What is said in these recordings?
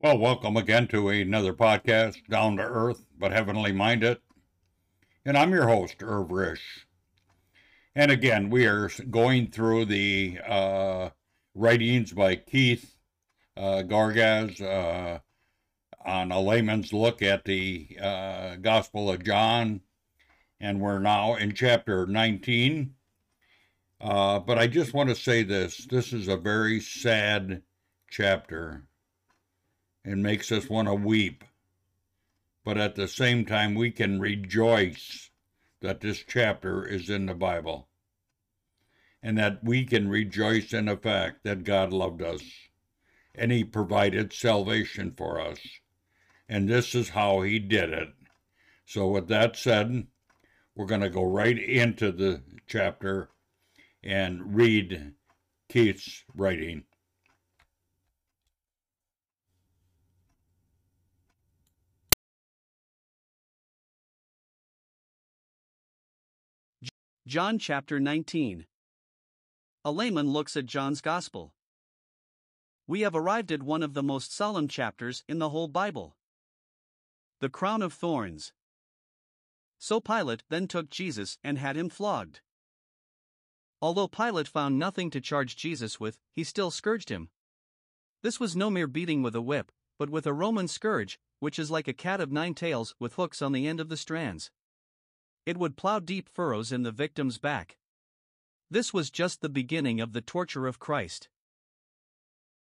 Well, welcome again to another podcast, Down to Earth but Heavenly Minded. And I'm your host, Irv Risch. And again, we are going through the uh, writings by Keith uh, Gargaz uh, on a layman's look at the uh, Gospel of John. And we're now in chapter 19. Uh, but I just want to say this this is a very sad chapter and makes us want to weep. But at the same time, we can rejoice that this chapter is in the Bible and that we can rejoice in the fact that God loved us and He provided salvation for us. And this is how He did it. So, with that said, we're going to go right into the chapter and read Keith's writing. John chapter 19. A layman looks at John's Gospel. We have arrived at one of the most solemn chapters in the whole Bible. The crown of thorns. So Pilate then took Jesus and had him flogged. Although Pilate found nothing to charge Jesus with, he still scourged him. This was no mere beating with a whip, but with a Roman scourge, which is like a cat of nine tails with hooks on the end of the strands it would plow deep furrows in the victim's back. This was just the beginning of the torture of Christ.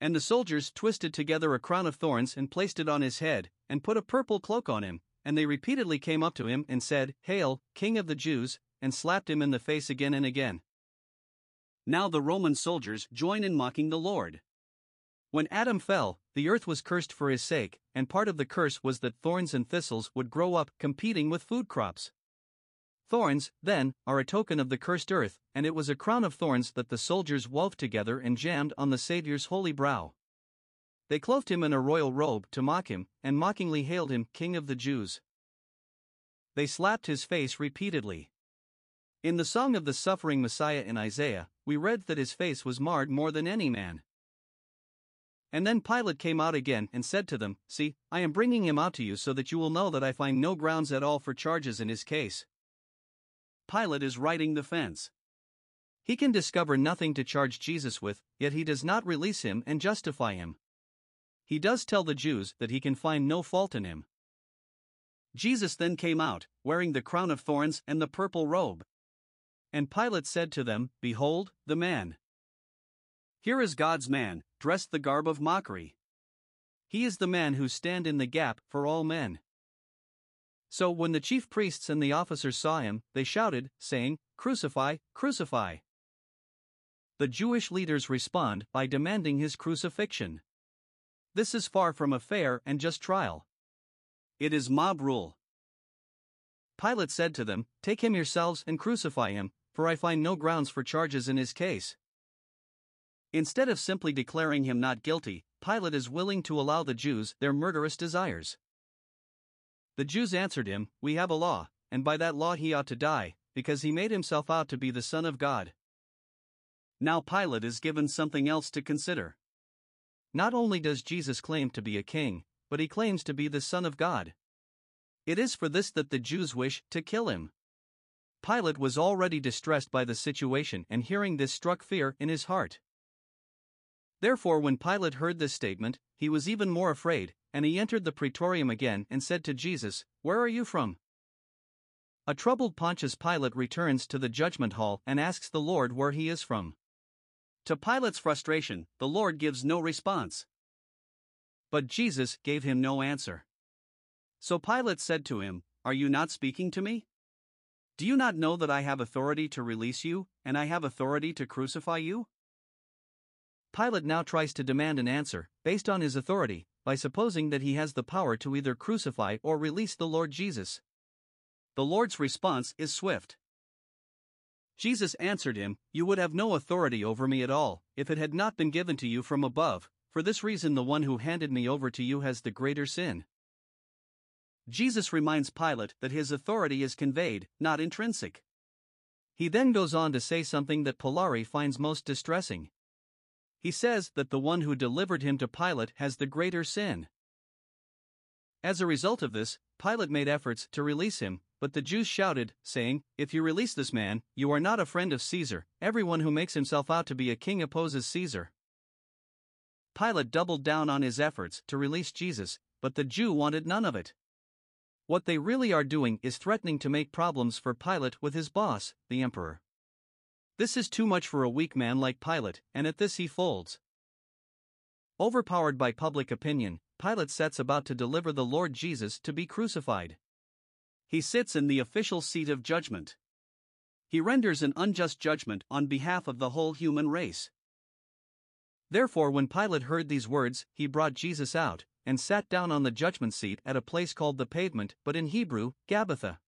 And the soldiers twisted together a crown of thorns and placed it on his head, and put a purple cloak on him, and they repeatedly came up to him and said, Hail, King of the Jews, and slapped him in the face again and again. Now the Roman soldiers join in mocking the Lord. When Adam fell, the earth was cursed for his sake, and part of the curse was that thorns and thistles would grow up, competing with food crops. Thorns, then, are a token of the cursed earth, and it was a crown of thorns that the soldiers wove together and jammed on the Saviour's holy brow. They clothed him in a royal robe to mock him, and mockingly hailed him King of the Jews. They slapped his face repeatedly. In the song of the suffering Messiah in Isaiah, we read that his face was marred more than any man. And then Pilate came out again and said to them, See, I am bringing him out to you so that you will know that I find no grounds at all for charges in his case. Pilate is riding the fence. He can discover nothing to charge Jesus with, yet he does not release him and justify him. He does tell the Jews that he can find no fault in him. Jesus then came out, wearing the crown of thorns and the purple robe. And Pilate said to them, Behold, the man. Here is God's man, dressed the garb of mockery. He is the man who stand in the gap for all men. So when the chief priests and the officers saw him, they shouted, saying, Crucify, crucify. The Jewish leaders respond by demanding his crucifixion. This is far from a fair and just trial. It is mob rule. Pilate said to them, Take him yourselves and crucify him, for I find no grounds for charges in his case. Instead of simply declaring him not guilty, Pilate is willing to allow the Jews their murderous desires. The Jews answered him, We have a law, and by that law he ought to die, because he made himself out to be the Son of God. Now Pilate is given something else to consider. Not only does Jesus claim to be a king, but he claims to be the Son of God. It is for this that the Jews wish to kill him. Pilate was already distressed by the situation, and hearing this struck fear in his heart. Therefore, when Pilate heard this statement, he was even more afraid, and he entered the praetorium again and said to Jesus, Where are you from? A troubled Pontius Pilate returns to the judgment hall and asks the Lord where he is from. To Pilate's frustration, the Lord gives no response. But Jesus gave him no answer. So Pilate said to him, Are you not speaking to me? Do you not know that I have authority to release you, and I have authority to crucify you? Pilate now tries to demand an answer, based on his authority, by supposing that he has the power to either crucify or release the Lord Jesus. The Lord's response is swift. Jesus answered him, You would have no authority over me at all, if it had not been given to you from above. For this reason, the one who handed me over to you has the greater sin. Jesus reminds Pilate that his authority is conveyed, not intrinsic. He then goes on to say something that Pilate finds most distressing. He says that the one who delivered him to Pilate has the greater sin. As a result of this, Pilate made efforts to release him, but the Jews shouted, saying, If you release this man, you are not a friend of Caesar. Everyone who makes himself out to be a king opposes Caesar. Pilate doubled down on his efforts to release Jesus, but the Jew wanted none of it. What they really are doing is threatening to make problems for Pilate with his boss, the emperor. This is too much for a weak man like Pilate, and at this he folds. Overpowered by public opinion, Pilate sets about to deliver the Lord Jesus to be crucified. He sits in the official seat of judgment. He renders an unjust judgment on behalf of the whole human race. Therefore, when Pilate heard these words, he brought Jesus out, and sat down on the judgment seat at a place called the pavement, but in Hebrew, Gabbatha.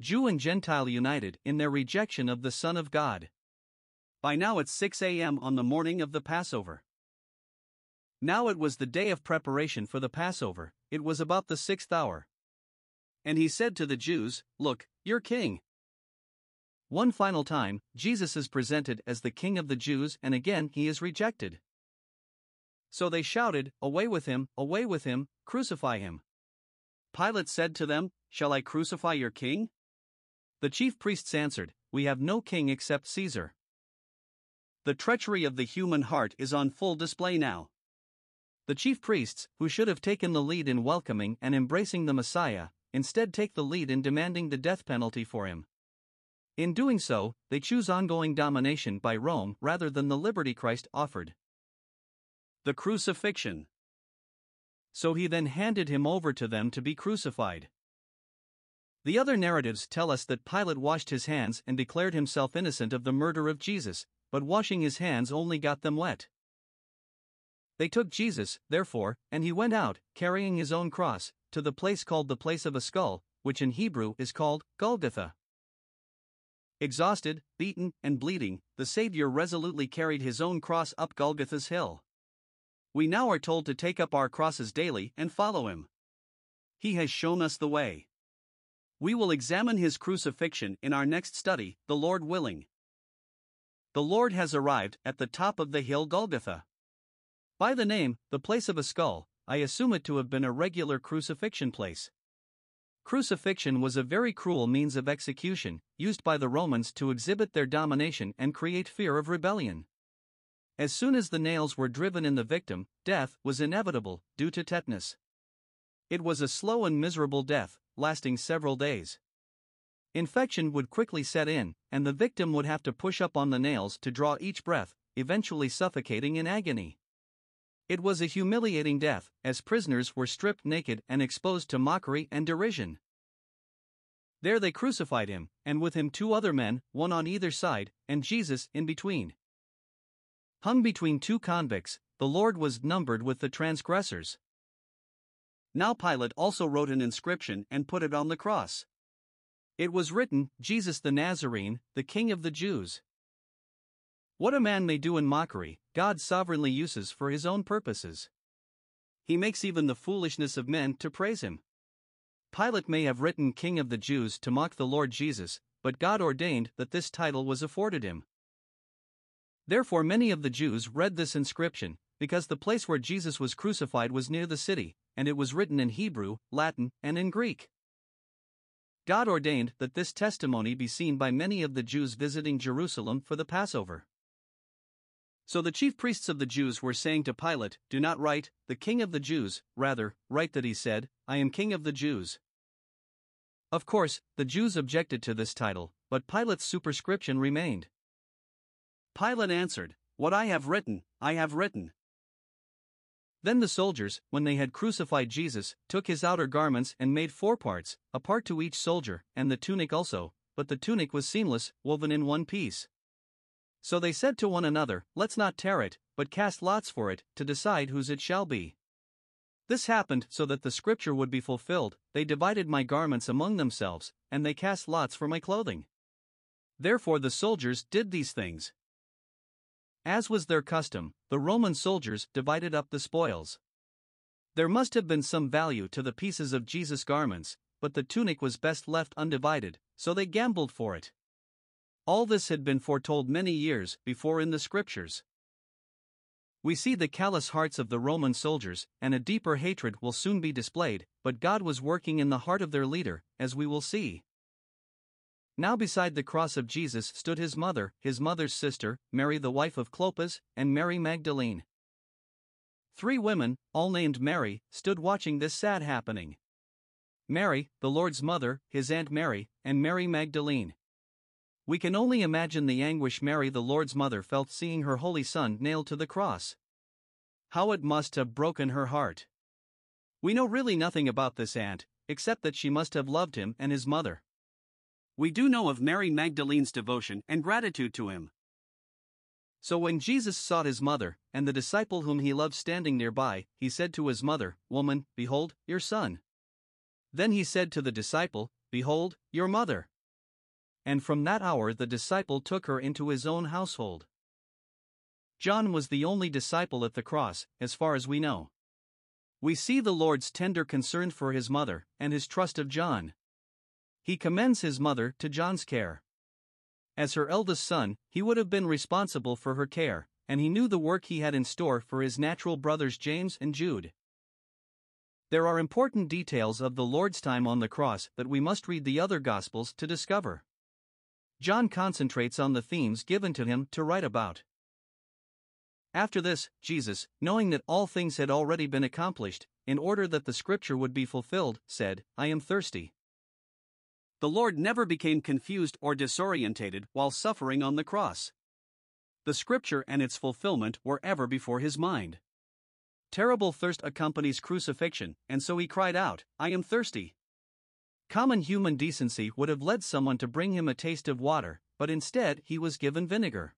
Jew and Gentile united in their rejection of the Son of God. By now it's 6 a.m. on the morning of the Passover. Now it was the day of preparation for the Passover, it was about the sixth hour. And he said to the Jews, Look, your king. One final time, Jesus is presented as the King of the Jews, and again he is rejected. So they shouted, Away with him, away with him, crucify him. Pilate said to them, Shall I crucify your king? The chief priests answered, We have no king except Caesar. The treachery of the human heart is on full display now. The chief priests, who should have taken the lead in welcoming and embracing the Messiah, instead take the lead in demanding the death penalty for him. In doing so, they choose ongoing domination by Rome rather than the liberty Christ offered. The crucifixion. So he then handed him over to them to be crucified. The other narratives tell us that Pilate washed his hands and declared himself innocent of the murder of Jesus, but washing his hands only got them wet. They took Jesus, therefore, and he went out, carrying his own cross, to the place called the place of a skull, which in Hebrew is called Golgotha. Exhausted, beaten, and bleeding, the Savior resolutely carried his own cross up Golgotha's hill. We now are told to take up our crosses daily and follow him. He has shown us the way. We will examine his crucifixion in our next study, the Lord willing. The Lord has arrived at the top of the hill Golgotha. By the name, the place of a skull, I assume it to have been a regular crucifixion place. Crucifixion was a very cruel means of execution, used by the Romans to exhibit their domination and create fear of rebellion. As soon as the nails were driven in the victim, death was inevitable, due to tetanus. It was a slow and miserable death, lasting several days. Infection would quickly set in, and the victim would have to push up on the nails to draw each breath, eventually suffocating in agony. It was a humiliating death, as prisoners were stripped naked and exposed to mockery and derision. There they crucified him, and with him two other men, one on either side, and Jesus in between. Hung between two convicts, the Lord was numbered with the transgressors. Now Pilate also wrote an inscription and put it on the cross. It was written, Jesus the Nazarene, the King of the Jews. What a man may do in mockery, God sovereignly uses for his own purposes. He makes even the foolishness of men to praise him. Pilate may have written King of the Jews to mock the Lord Jesus, but God ordained that this title was afforded him. Therefore, many of the Jews read this inscription, because the place where Jesus was crucified was near the city, and it was written in Hebrew, Latin, and in Greek. God ordained that this testimony be seen by many of the Jews visiting Jerusalem for the Passover. So the chief priests of the Jews were saying to Pilate, Do not write, the King of the Jews, rather, write that he said, I am King of the Jews. Of course, the Jews objected to this title, but Pilate's superscription remained. Pilate answered, What I have written, I have written. Then the soldiers, when they had crucified Jesus, took his outer garments and made four parts, a part to each soldier, and the tunic also, but the tunic was seamless, woven in one piece. So they said to one another, Let's not tear it, but cast lots for it, to decide whose it shall be. This happened so that the scripture would be fulfilled They divided my garments among themselves, and they cast lots for my clothing. Therefore the soldiers did these things. As was their custom, the Roman soldiers divided up the spoils. There must have been some value to the pieces of Jesus' garments, but the tunic was best left undivided, so they gambled for it. All this had been foretold many years before in the scriptures. We see the callous hearts of the Roman soldiers, and a deeper hatred will soon be displayed, but God was working in the heart of their leader, as we will see. Now beside the cross of Jesus stood his mother, his mother's sister, Mary the wife of Clopas, and Mary Magdalene. Three women, all named Mary, stood watching this sad happening. Mary, the Lord's mother, his Aunt Mary, and Mary Magdalene. We can only imagine the anguish Mary, the Lord's mother, felt seeing her holy son nailed to the cross. How it must have broken her heart. We know really nothing about this aunt, except that she must have loved him and his mother. We do know of Mary Magdalene's devotion and gratitude to him. So when Jesus sought his mother, and the disciple whom he loved standing nearby, he said to his mother, Woman, behold, your son. Then he said to the disciple, Behold, your mother. And from that hour the disciple took her into his own household. John was the only disciple at the cross, as far as we know. We see the Lord's tender concern for his mother, and his trust of John. He commends his mother to John's care. As her eldest son, he would have been responsible for her care, and he knew the work he had in store for his natural brothers James and Jude. There are important details of the Lord's time on the cross that we must read the other Gospels to discover. John concentrates on the themes given to him to write about. After this, Jesus, knowing that all things had already been accomplished, in order that the scripture would be fulfilled, said, I am thirsty. The Lord never became confused or disorientated while suffering on the cross. The scripture and its fulfillment were ever before his mind. Terrible thirst accompanies crucifixion, and so he cried out, I am thirsty. Common human decency would have led someone to bring him a taste of water, but instead he was given vinegar.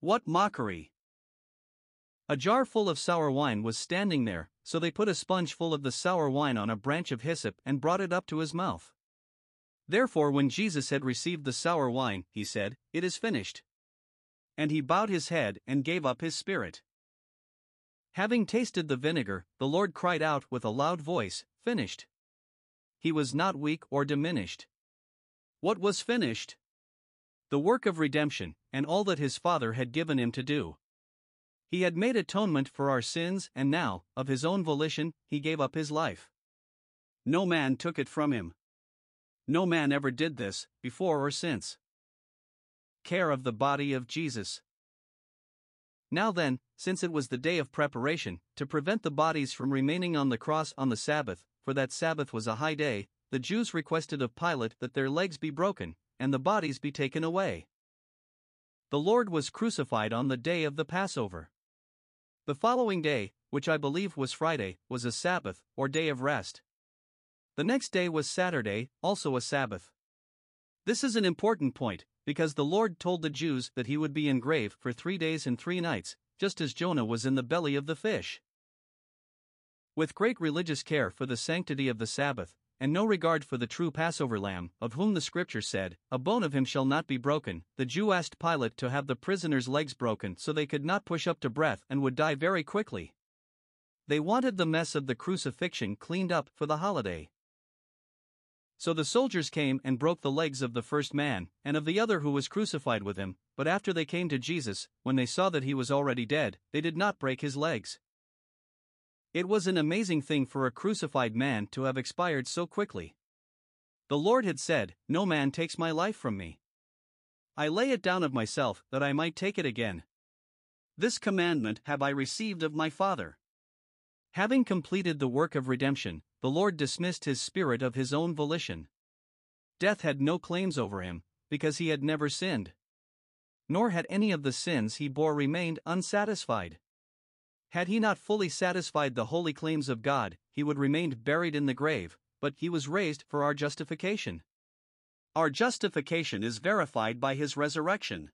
What mockery! A jar full of sour wine was standing there, so they put a sponge full of the sour wine on a branch of hyssop and brought it up to his mouth. Therefore, when Jesus had received the sour wine, he said, It is finished. And he bowed his head and gave up his spirit. Having tasted the vinegar, the Lord cried out with a loud voice, Finished. He was not weak or diminished. What was finished? The work of redemption, and all that his Father had given him to do. He had made atonement for our sins, and now, of his own volition, he gave up his life. No man took it from him. No man ever did this, before or since. Care of the body of Jesus. Now then, since it was the day of preparation, to prevent the bodies from remaining on the cross on the Sabbath, for that Sabbath was a high day, the Jews requested of Pilate that their legs be broken, and the bodies be taken away. The Lord was crucified on the day of the Passover. The following day, which I believe was Friday, was a Sabbath, or day of rest. The next day was Saturday, also a Sabbath. This is an important point, because the Lord told the Jews that he would be in grave for three days and three nights, just as Jonah was in the belly of the fish. With great religious care for the sanctity of the Sabbath, and no regard for the true Passover lamb, of whom the Scripture said, A bone of him shall not be broken, the Jew asked Pilate to have the prisoner's legs broken so they could not push up to breath and would die very quickly. They wanted the mess of the crucifixion cleaned up for the holiday. So the soldiers came and broke the legs of the first man, and of the other who was crucified with him, but after they came to Jesus, when they saw that he was already dead, they did not break his legs. It was an amazing thing for a crucified man to have expired so quickly. The Lord had said, No man takes my life from me. I lay it down of myself that I might take it again. This commandment have I received of my Father. Having completed the work of redemption, the Lord dismissed his spirit of his own volition. Death had no claims over him, because he had never sinned. Nor had any of the sins he bore remained unsatisfied. Had he not fully satisfied the holy claims of God, he would remain buried in the grave, but he was raised for our justification. Our justification is verified by his resurrection.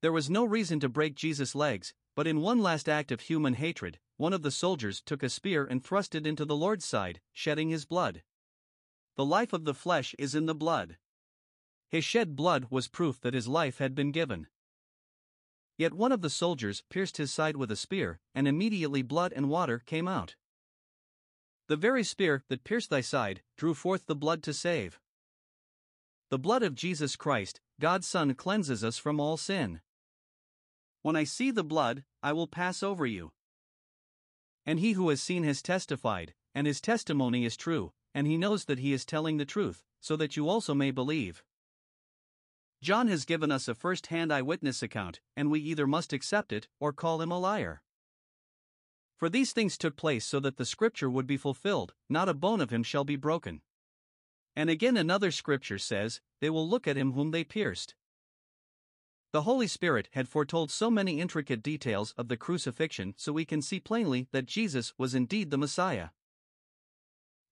There was no reason to break Jesus' legs, but in one last act of human hatred, one of the soldiers took a spear and thrust it into the Lord's side, shedding his blood. The life of the flesh is in the blood. His shed blood was proof that his life had been given. Yet one of the soldiers pierced his side with a spear, and immediately blood and water came out. The very spear that pierced thy side drew forth the blood to save. The blood of Jesus Christ, God's Son, cleanses us from all sin. When I see the blood, I will pass over you. And he who has seen has testified, and his testimony is true, and he knows that he is telling the truth, so that you also may believe. John has given us a first hand eyewitness account, and we either must accept it or call him a liar. For these things took place so that the scripture would be fulfilled, not a bone of him shall be broken. And again another scripture says, They will look at him whom they pierced. The Holy Spirit had foretold so many intricate details of the crucifixion so we can see plainly that Jesus was indeed the Messiah.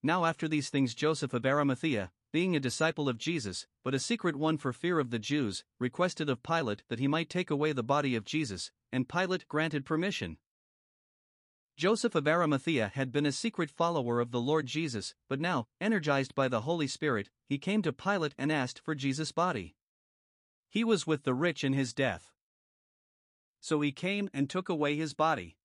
Now, after these things, Joseph of Arimathea, being a disciple of Jesus, but a secret one for fear of the Jews, requested of Pilate that he might take away the body of Jesus, and Pilate granted permission. Joseph of Arimathea had been a secret follower of the Lord Jesus, but now, energized by the Holy Spirit, he came to Pilate and asked for Jesus' body. He was with the rich in his death. So he came and took away his body.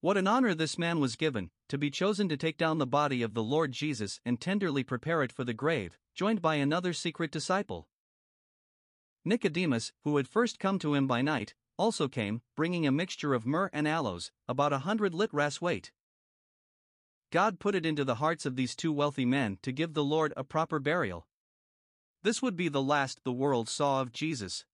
What an honor this man was given, to be chosen to take down the body of the Lord Jesus and tenderly prepare it for the grave, joined by another secret disciple. Nicodemus, who had first come to him by night, also came, bringing a mixture of myrrh and aloes, about a hundred litras weight. God put it into the hearts of these two wealthy men to give the Lord a proper burial. This would be the last the world saw of Jesus.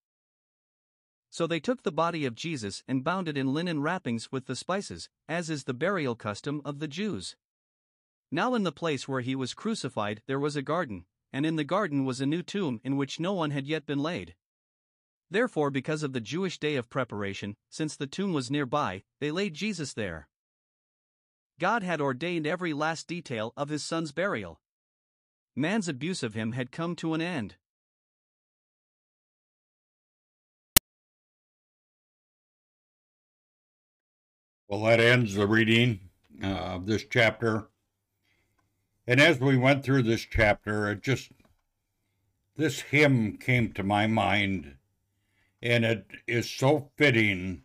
So they took the body of Jesus and bound it in linen wrappings with the spices, as is the burial custom of the Jews. Now, in the place where he was crucified, there was a garden, and in the garden was a new tomb in which no one had yet been laid. Therefore, because of the Jewish day of preparation, since the tomb was nearby, they laid Jesus there. God had ordained every last detail of his son's burial. Man's abuse of him had come to an end. Well, that ends the reading uh, of this chapter. And as we went through this chapter, it just, this hymn came to my mind. And it is so fitting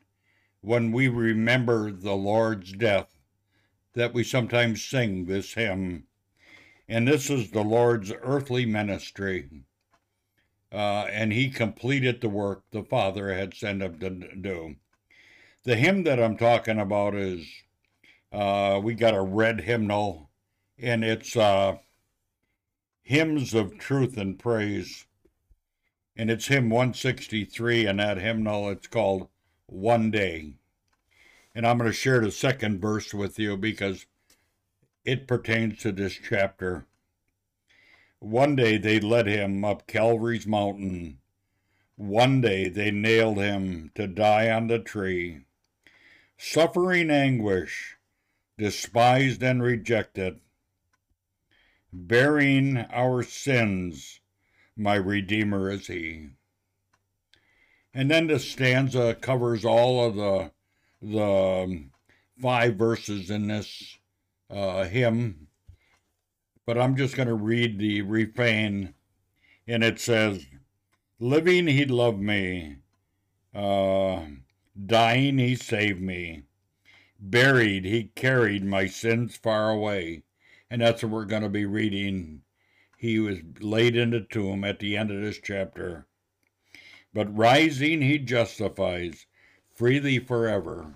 when we remember the Lord's death that we sometimes sing this hymn. And this is the Lord's earthly ministry. Uh, and he completed the work the Father had sent him to do. The hymn that I'm talking about is uh, we got a red hymnal, and it's uh, Hymns of Truth and Praise. And it's hymn 163, and that hymnal it's called One Day. And I'm going to share the second verse with you because it pertains to this chapter. One day they led him up Calvary's mountain. One day they nailed him to die on the tree suffering anguish, despised and rejected, bearing our sins, my Redeemer is He. And then the stanza covers all of the the five verses in this uh, hymn, but I'm just going to read the refrain, and it says, "Living, He loved me." Uh, Dying, he saved me. Buried, he carried my sins far away. And that's what we're going to be reading. He was laid in the tomb at the end of this chapter. But rising, he justifies freely forever.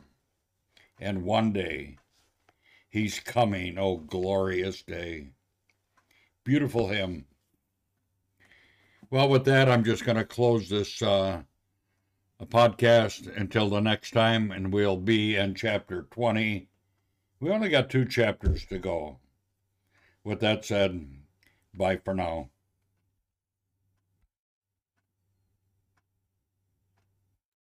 And one day, he's coming, oh glorious day. Beautiful hymn. Well, with that, I'm just going to close this uh, a podcast until the next time, and we'll be in chapter 20. We only got two chapters to go. With that said, bye for now.